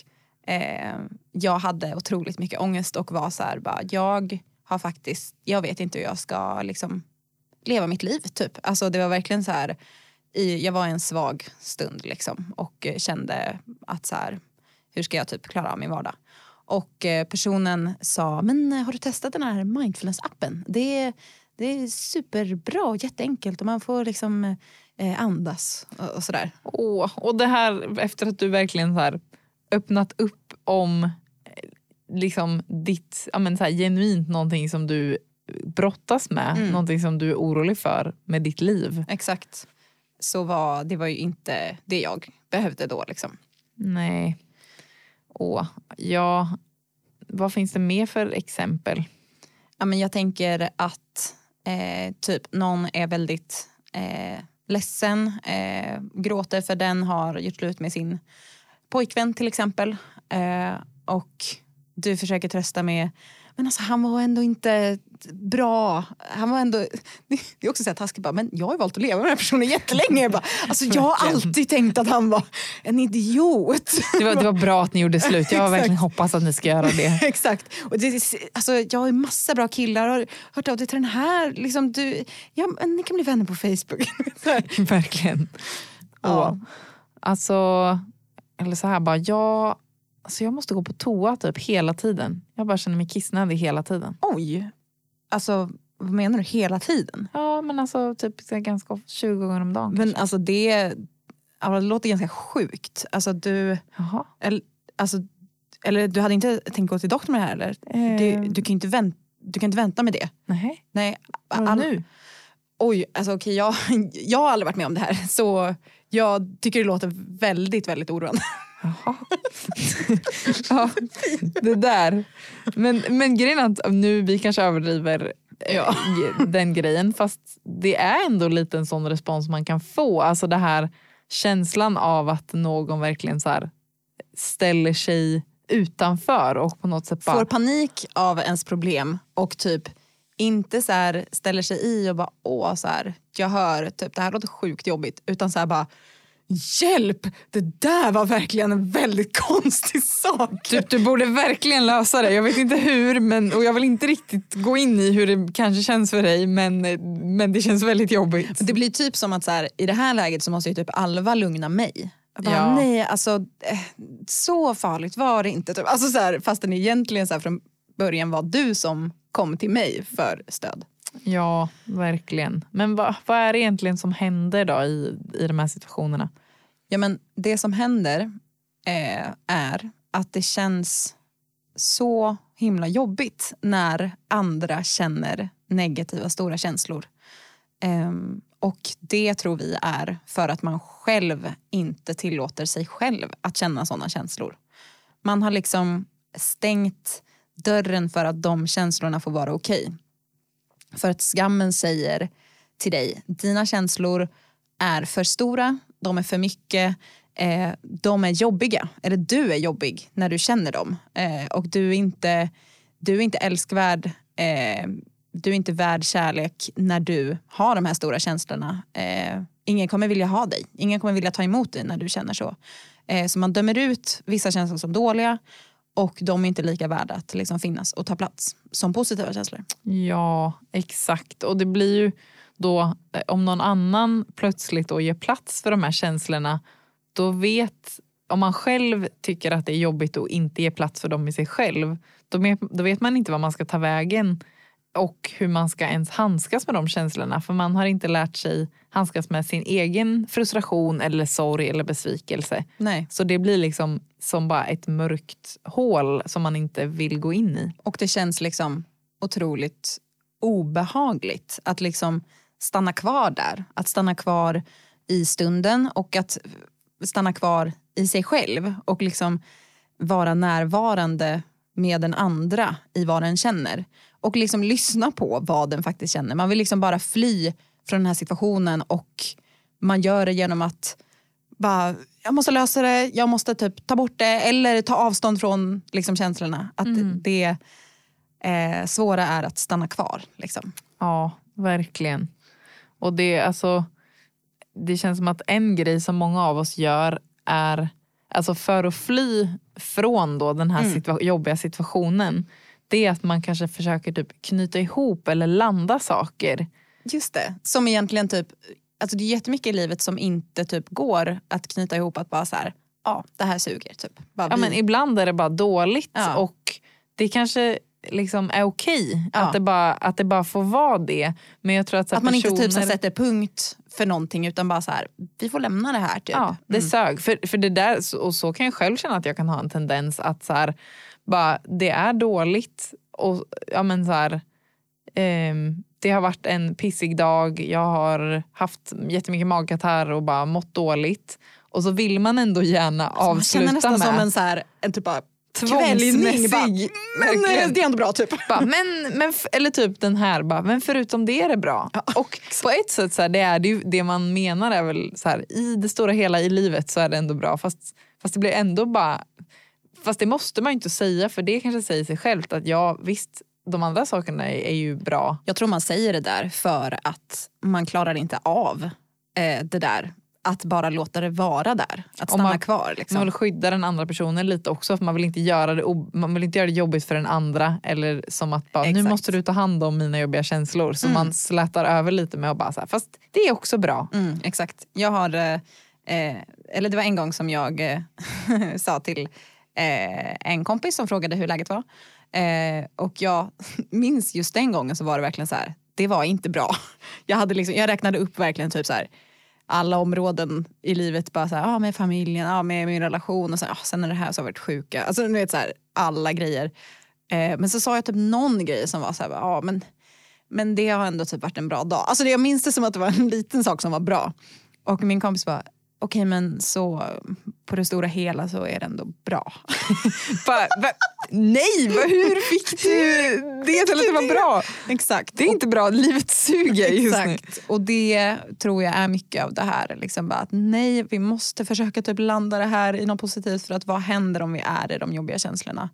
eh, jag hade otroligt mycket ångest och var så här, bara, jag har faktiskt, jag vet inte hur jag ska liksom leva mitt liv typ. Alltså det var verkligen så här, i, jag var i en svag stund liksom och kände att så här, hur ska jag typ klara av min vardag? Och eh, personen sa, men eh, har du testat den här mindfulness-appen? Det är, det är superbra och jätteenkelt och man får liksom eh, andas och, och sådär. Åh, och det här efter att du verkligen så här, öppnat upp om eh, liksom ditt, ja, men så här, genuint någonting som du brottas med, Mm. någonting som du är orolig för med ditt liv. Exakt. Så var, det var ju inte det jag behövde då liksom. Nej. Åh, ja. Vad finns det mer för exempel? Ja, men jag tänker att eh, typ någon är väldigt eh, ledsen, eh, gråter för den har gjort slut med sin pojkvän till exempel. Eh, och du försöker trösta med men alltså han var ändå inte bra. Han var ändå, det är också så här taskigt, bara, men jag har valt att leva med den här personen jättelänge. Jag, bara, alltså, jag har alltid tänkt att han var en idiot. Det var, det var bra att ni gjorde slut. Jag har verkligen hoppats att ni ska göra det. Exakt. Och det, alltså, jag har massa bra killar och har hört av dig till den här. Liksom, du, ja, ni kan bli vänner på Facebook. verkligen. Ja. Och, alltså, eller så här bara, jag Alltså jag måste gå på toa typ hela tiden. Jag bara känner mig kissnödig hela tiden. Oj! Alltså vad menar du? Hela tiden? Ja men alltså typ ganska 20 gånger om dagen. Men kanske. alltså det, alltså, det låter ganska sjukt. Alltså du... Jaha. Eller, alltså, eller du hade inte tänkt gå till doktorn med det här eller? Eh. Du, du, kan inte vänta, du kan inte vänta med det. Nej. Nej. All, nu? Oj, alltså okej jag, jag har aldrig varit med om det här så jag tycker det låter väldigt, väldigt oroande. Jaha. ja, det där. Men, men grejen är att nu vi kanske överdriver eh, ja. den grejen fast det är ändå lite en sån respons man kan få. Alltså det här känslan av att någon verkligen så här ställer sig utanför och på något sätt bara... Får panik av ens problem och typ inte så här ställer sig i och bara åh så här, jag hör typ det här låter sjukt jobbigt utan så här bara Hjälp! Det där var verkligen en väldigt konstig sak. Du, du borde verkligen lösa det. Jag vet inte hur men, och jag vill inte riktigt gå in i hur det kanske känns för dig men, men det känns väldigt jobbigt. Det blir typ som att så här, i det här läget så måste ju typ Alva lugna mig. Bara, ja. Nej, alltså eh, så farligt var det inte. Typ. Alltså, så här, fastän egentligen så här, från början var du som kom till mig för stöd. Ja, verkligen. Men vad, vad är det egentligen som händer då i, i de här situationerna? Ja, men det som händer eh, är att det känns så himla jobbigt när andra känner negativa stora känslor. Eh, och det tror vi är för att man själv inte tillåter sig själv att känna sådana känslor. Man har liksom stängt dörren för att de känslorna får vara okej. Okay. För att skammen säger till dig, dina känslor är för stora, de är för mycket, eh, de är jobbiga. Eller du är jobbig när du känner dem. Eh, och du är inte, du är inte älskvärd, eh, du är inte värd kärlek när du har de här stora känslorna. Eh, ingen kommer vilja ha dig, ingen kommer vilja ta emot dig när du känner så. Eh, så man dömer ut vissa känslor som dåliga och de är inte lika värda att liksom finnas och ta plats som positiva känslor. Ja, exakt. Och det blir ju då, eh, om någon annan plötsligt då ger plats för de här känslorna, då vet, om man själv tycker att det är jobbigt att inte ge plats för dem i sig själv, då, då vet man inte vad man ska ta vägen och hur man ska ens handskas med de känslorna. För man har inte lärt sig handskas med sin egen frustration eller sorg eller besvikelse. Nej. Så det blir liksom som bara ett mörkt hål som man inte vill gå in i. Och det känns liksom otroligt obehagligt att liksom stanna kvar där. Att stanna kvar i stunden och att stanna kvar i sig själv och liksom vara närvarande med den andra i vad den känner. Och liksom lyssna på vad den faktiskt känner. Man vill liksom bara fly från den här situationen och man gör det genom att bara, jag måste lösa det, jag måste typ ta bort det eller ta avstånd från liksom, känslorna. Att mm. det eh, svåra är att stanna kvar. Liksom. Ja, verkligen. Och det, alltså, det känns som att en grej som många av oss gör är alltså för att fly från då den här mm. situa jobbiga situationen det är att man kanske försöker typ knyta ihop eller landa saker. Just det, som egentligen typ, alltså det är jättemycket i livet som inte typ går att knyta ihop att bara så här, ja det här suger typ. Bara ja, men ibland är det bara dåligt ja. och det kanske liksom är okej ja. att, det bara, att det bara får vara det. Men jag tror att, att man personer... inte typ så sätter punkt för någonting utan bara så här, vi får lämna det här. Typ. Ja, det mm. sög. För, för det där, och så kan jag själv känna att jag kan ha en tendens att så här, bara, det är dåligt. Och, ja, men så här, eh, det har varit en pissig dag, jag har haft jättemycket magkatarr och bara mått dåligt. Och så vill man ändå gärna avsluta med... Man känner nästan med, som en så här, en typ bara kvällning. Bara, men det är ändå bra typ. Bara, men, men, eller typ den här, bara, men förutom det är det bra. Ja, och på ett sätt, så här, det, är det, det man menar är väl så här, i det stora hela i livet så är det ändå bra. Fast, fast det blir ändå bara Fast det måste man ju inte säga för det kanske säger sig självt att ja visst de andra sakerna är, är ju bra. Jag tror man säger det där för att man klarar inte av eh, det där att bara låta det vara där. Att stanna man- kvar. Liksom. Man vill skydda den andra personen lite också för man vill inte göra det, man vill inte göra det jobbigt för den andra eller som att bara, nu måste du ta hand om mina jobbiga känslor. Så Mm. man slätar över lite med att bara så här, fast det är också bra. Mm, exakt. Jag har, eh, eh, eller det var en gång som jag eh, sa till eh, en kompis som frågade hur läget var. Eh, och jag minns just den gången så var det verkligen så här, det var inte bra. Jag, hade liksom, jag räknade upp verkligen typ så här alla områden i livet, bara så här, ah, med familjen, ah, med min relation och så, ah, sen är det här så har jag varit sjuka. Alltså du vet så här, alla grejer. Eh, men så sa jag typ någon grej som var så här, ah, men men det har ändå typ varit en bra dag. Alltså det, jag minns det som att det var en liten sak som var bra. Och min kompis bara, okej men så på det stora hela så är det ändå bra. Bara, va? Nej, va? hur fick du det till att det var bra? Exakt. Det är inte bra, livet suger just nu. Exakt. Och det tror jag är mycket av det här. Liksom att nej, vi måste försöka typ landa det här i något positivt för att vad händer om vi är i de jobbiga känslorna?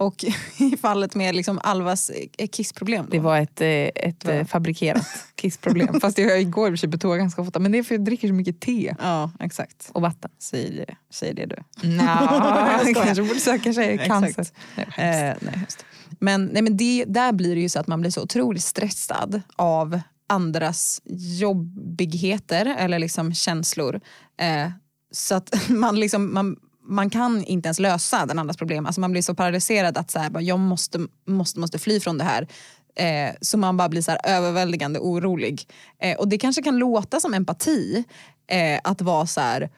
Och i fallet med liksom Alvas eh, kissproblem. Då. Det var ett, eh, ett eh, fabrikerat kissproblem. Fast jag går i och för sig på toa ganska ofta. Men det är för att jag dricker så mycket te Ja, exakt. och vatten. Säg det, säg det du. Nja, skojar. kanske borde söka sig cancer. Eh, nej, just. Men, nej, men det, där blir det ju så att man blir så otroligt stressad av andras jobbigheter eller liksom känslor. Eh, så att man, liksom, man, man kan inte ens lösa den andras problem. Alltså man blir så paralyserad att så här, bara, jag måste, måste, måste fly från det här. Eh, så man bara blir så här överväldigande orolig. Eh, och det kanske kan låta som empati eh, att vara så här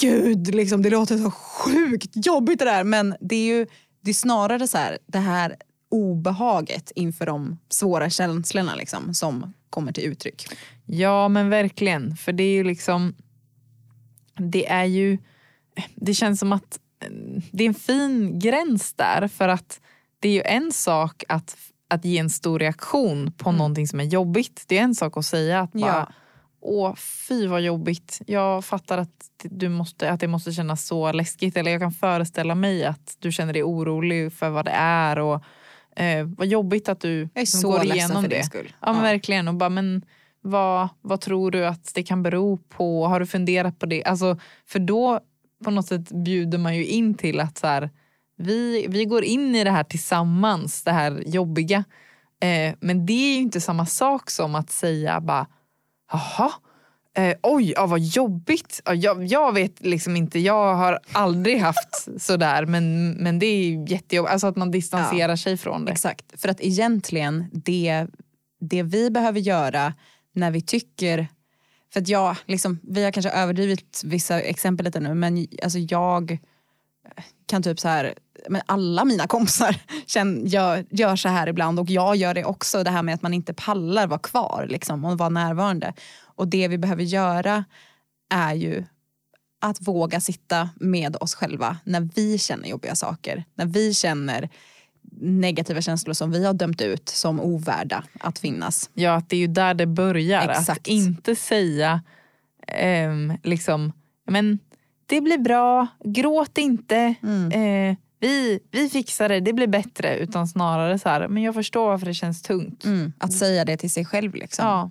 gud, liksom, det låter så sjukt jobbigt det där. Men det är ju det är snarare så här, det här obehaget inför de svåra känslorna liksom, som kommer till uttryck. Ja men verkligen. För det är ju liksom, det är ju, det känns som att eh, det är en fin gräns där för att det är ju en sak att, att ge en stor reaktion på någonting som är jobbigt. Det är en sak att säga att bara, Ja. åh fy vad jobbigt. Jag fattar att, du måste, att det måste kännas så läskigt eller jag kan föreställa mig att du känner dig orolig för vad det är och eh, vad jobbigt att du Jag är liksom så går igenom för det. din skull. Ja, Ja. verkligen. Och bara, men vad, vad tror du att det kan bero på? Har du funderat på det? Alltså, för då på något sätt bjuder man ju in till att så här, vi, vi går in i det här tillsammans, det här jobbiga. Eh, men det är ju inte samma sak som att säga bara, jaha, eh, oj, ja, vad jobbigt. Ja, jag, jag vet liksom inte, jag har aldrig haft sådär men, men det är jättejobbigt. Alltså att man distanserar sig från det. Exakt, för att egentligen det, det vi behöver göra när vi tycker för att jag, liksom, vi har kanske överdrivit vissa exempel lite nu men alltså jag eh, kan typ så här, men alla mina kompisar känn, gör, gör så här ibland och jag gör det också. Det här med att man inte pallar vara kvar liksom, och vara närvarande. Och det vi behöver göra är ju att våga sitta med oss själva när vi känner jobbiga saker. När vi känner negativa känslor som vi har dömt ut som ovärda att finnas. Ja, att det är ju där det börjar. Att Exakt. inte säga ehm, liksom, men det blir bra, gråt inte, Mm. eh, vi, vi fixar det, det blir bättre. Utan snarare så här, men jag förstår varför det känns tungt. Mm. Att säga det till sig själv. Liksom. Ja.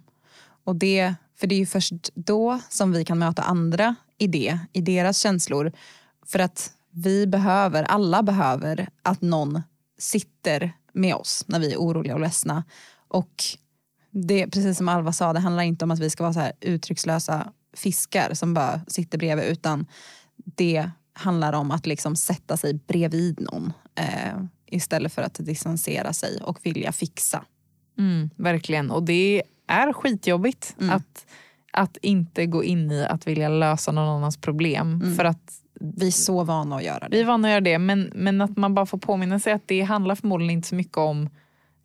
Och det, för det är ju först då som vi kan möta andra i det, i deras känslor. För att vi behöver, alla behöver att någon sitter med oss när vi är oroliga och ledsna. Och det, precis som Alva sa, det handlar inte om att vi ska vara så här uttryckslösa fiskar som bara sitter bredvid utan det handlar om att liksom sätta sig bredvid någon eh, istället för att distansera sig och vilja fixa. Mm, verkligen. Och det är skitjobbigt Mm. att, att inte gå in i att vilja lösa någon annans problem. Mm. För att Vi är så vana att göra det. Vi är vana att göra det men, men att man bara får påminna sig att det handlar förmodligen inte så mycket om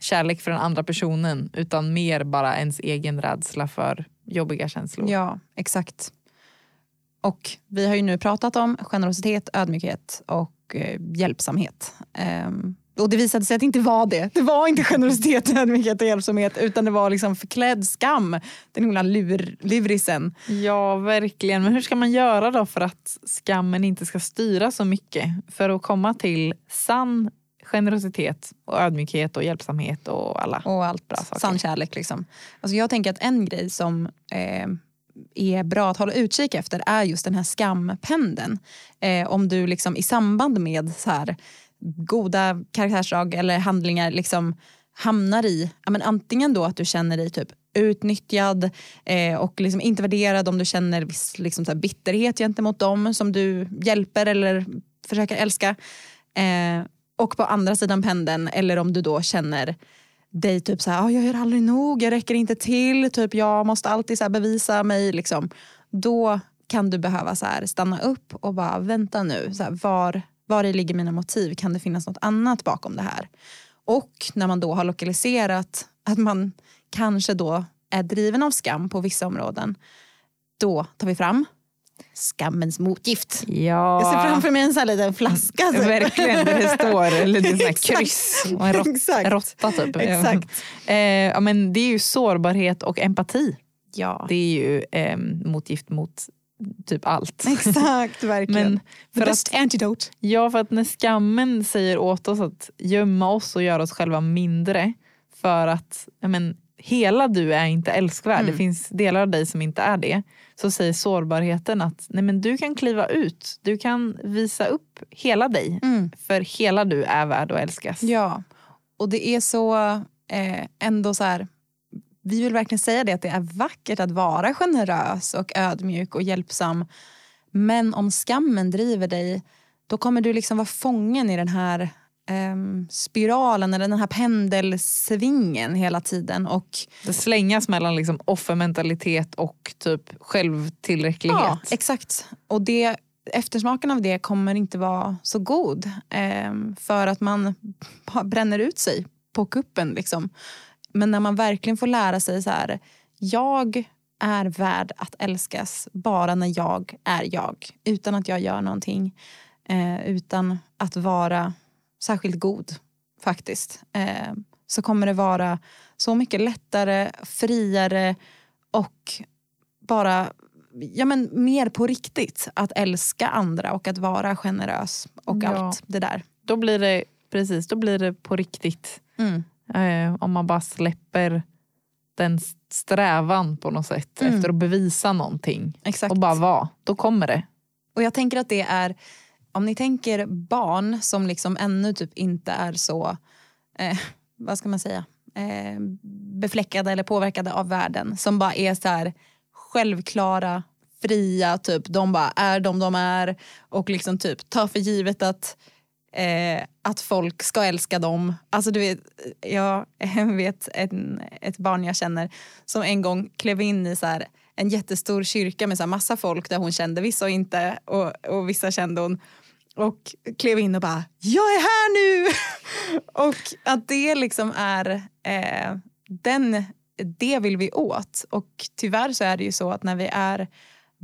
kärlek för den andra personen utan mer bara ens egen rädsla för jobbiga känslor. Ja, exakt. Och vi har ju nu pratat om generositet, ödmjukhet och eh, hjälpsamhet. Ehm, och det visade sig att det inte var det. Det var inte generositet, ödmjukhet och hjälpsamhet utan det var liksom förklädd skam. Den himla lur, lurisen. Ja, verkligen. Men hur ska man göra då för att skammen inte ska styra så mycket? För att komma till sann generositet och ödmjukhet och hjälpsamhet och alla Och allt bra saker. sann kärlek. Liksom. Alltså jag tänker att en grej som eh, är bra att hålla utkik efter är just den här skampendeln. Eh, om du liksom i samband med så här, goda karaktärsdrag eller handlingar liksom hamnar i ja, men antingen då att du känner dig typ utnyttjad eh, och liksom inte värderad om du känner viss liksom, så här, bitterhet gentemot dem som du hjälper eller försöker älska. Eh, och på andra sidan pendeln eller om du då känner dig typ så här, oh, jag gör aldrig nog, jag räcker inte till, typ jag måste alltid så här bevisa mig. Liksom. Då kan du behöva så här stanna upp och bara vänta nu, så här, var, var i ligger mina motiv? Kan det finnas något annat bakom det här? Och när man då har lokaliserat att man kanske då är driven av skam på vissa områden, då tar vi fram skammens motgift. Ja, Jag ser framför mig en sån liten flaska. typ. verkligen. Där det står eller det är Exakt. kryss och en rot, Exakt. råtta typ. Exakt. Eh, ja, men det är ju sårbarhet och empati. Ja, Det är ju eh, motgift mot typ allt. exakt. Verkligen. Men The för best att, antidote. ja, för att när skammen säger åt oss att gömma oss och göra oss själva mindre för att men, hela du är inte älskvärd, Mm. det finns delar av dig som inte är det. Så säger sårbarheten att nej, men du kan kliva ut, du kan visa upp hela dig. Mm. För hela du är värd att älskas. Ja, och det är så eh, ändå så här. Vi vill verkligen säga det att det är vackert att vara generös och ödmjuk och hjälpsam. Men om skammen driver dig, då kommer du liksom vara fången i den här ehm, spiralen eller den här pendelsvingen hela tiden. Och Det slängas mellan liksom offermentalitet och typ självtillräcklighet. Ja, exakt. Och det, eftersmaken av det kommer inte vara så god. ehm, för att man bränner ut sig på kuppen. Liksom. Men när man verkligen får lära sig så här. Jag är värd att älskas bara när jag är jag. Utan att jag gör någonting. Eh, utan att vara särskilt god faktiskt. Eh, så kommer det vara så mycket lättare, friare och bara ja, men mer på riktigt att älska andra och att vara generös och Ja. allt det där. Då blir det precis, då blir det på riktigt. Mm. Eh, om man bara släpper den strävan på något sätt Mm. efter att bevisa någonting Exakt. och bara vara. Då kommer det. Och jag tänker att det är, om ni tänker barn som liksom ännu typ inte är så, eh, vad ska man säga, eh, befläckade eller påverkade av världen. Som bara är så här självklara, fria, typ de bara är de de är och liksom typ tar för givet att eh, att folk ska älska dem. Alltså du vet, jag vet en, ett barn jag känner som en gång klev in i så här, en jättestor kyrka med så här massa folk där hon kände vissa och inte och, och vissa kände hon. Och klev in och bara jag är här nu! Och att det liksom är eh, den, det vill vi åt. Och tyvärr så är det ju så att när vi är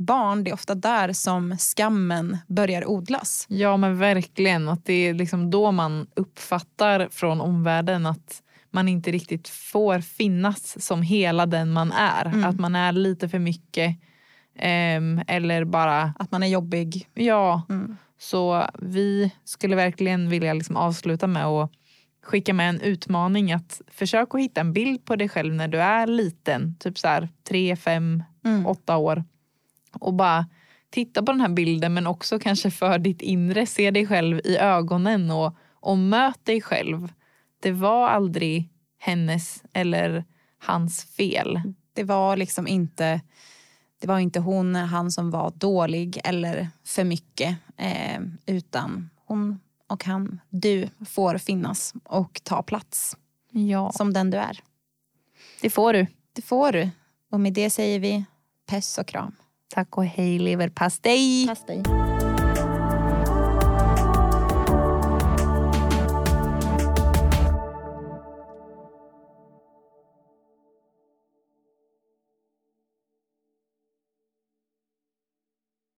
barn det är ofta där som skammen börjar odlas. Ja men verkligen. Att det är liksom då man uppfattar från omvärlden att man inte riktigt får finnas som hela den man är. Mm. Att man är lite för mycket. ehm, eller bara, Att man är jobbig. ja. Mm. Så vi skulle verkligen vilja liksom avsluta med att skicka med en utmaning att försök att hitta en bild på dig själv när du är liten, typ så här tre, fem, Mm. åtta år och bara titta på den här bilden men också kanske för ditt inre, se dig själv i ögonen och, och möt dig själv. Det var aldrig hennes eller hans fel. Det var liksom inte det var inte hon, han som var dålig eller för mycket eh, utan hon och han, du får finnas och ta plats Ja, som den du är. det får du. Det får du. Och med det säger vi puss och kram. Tack och hej leverpastej. Pastej.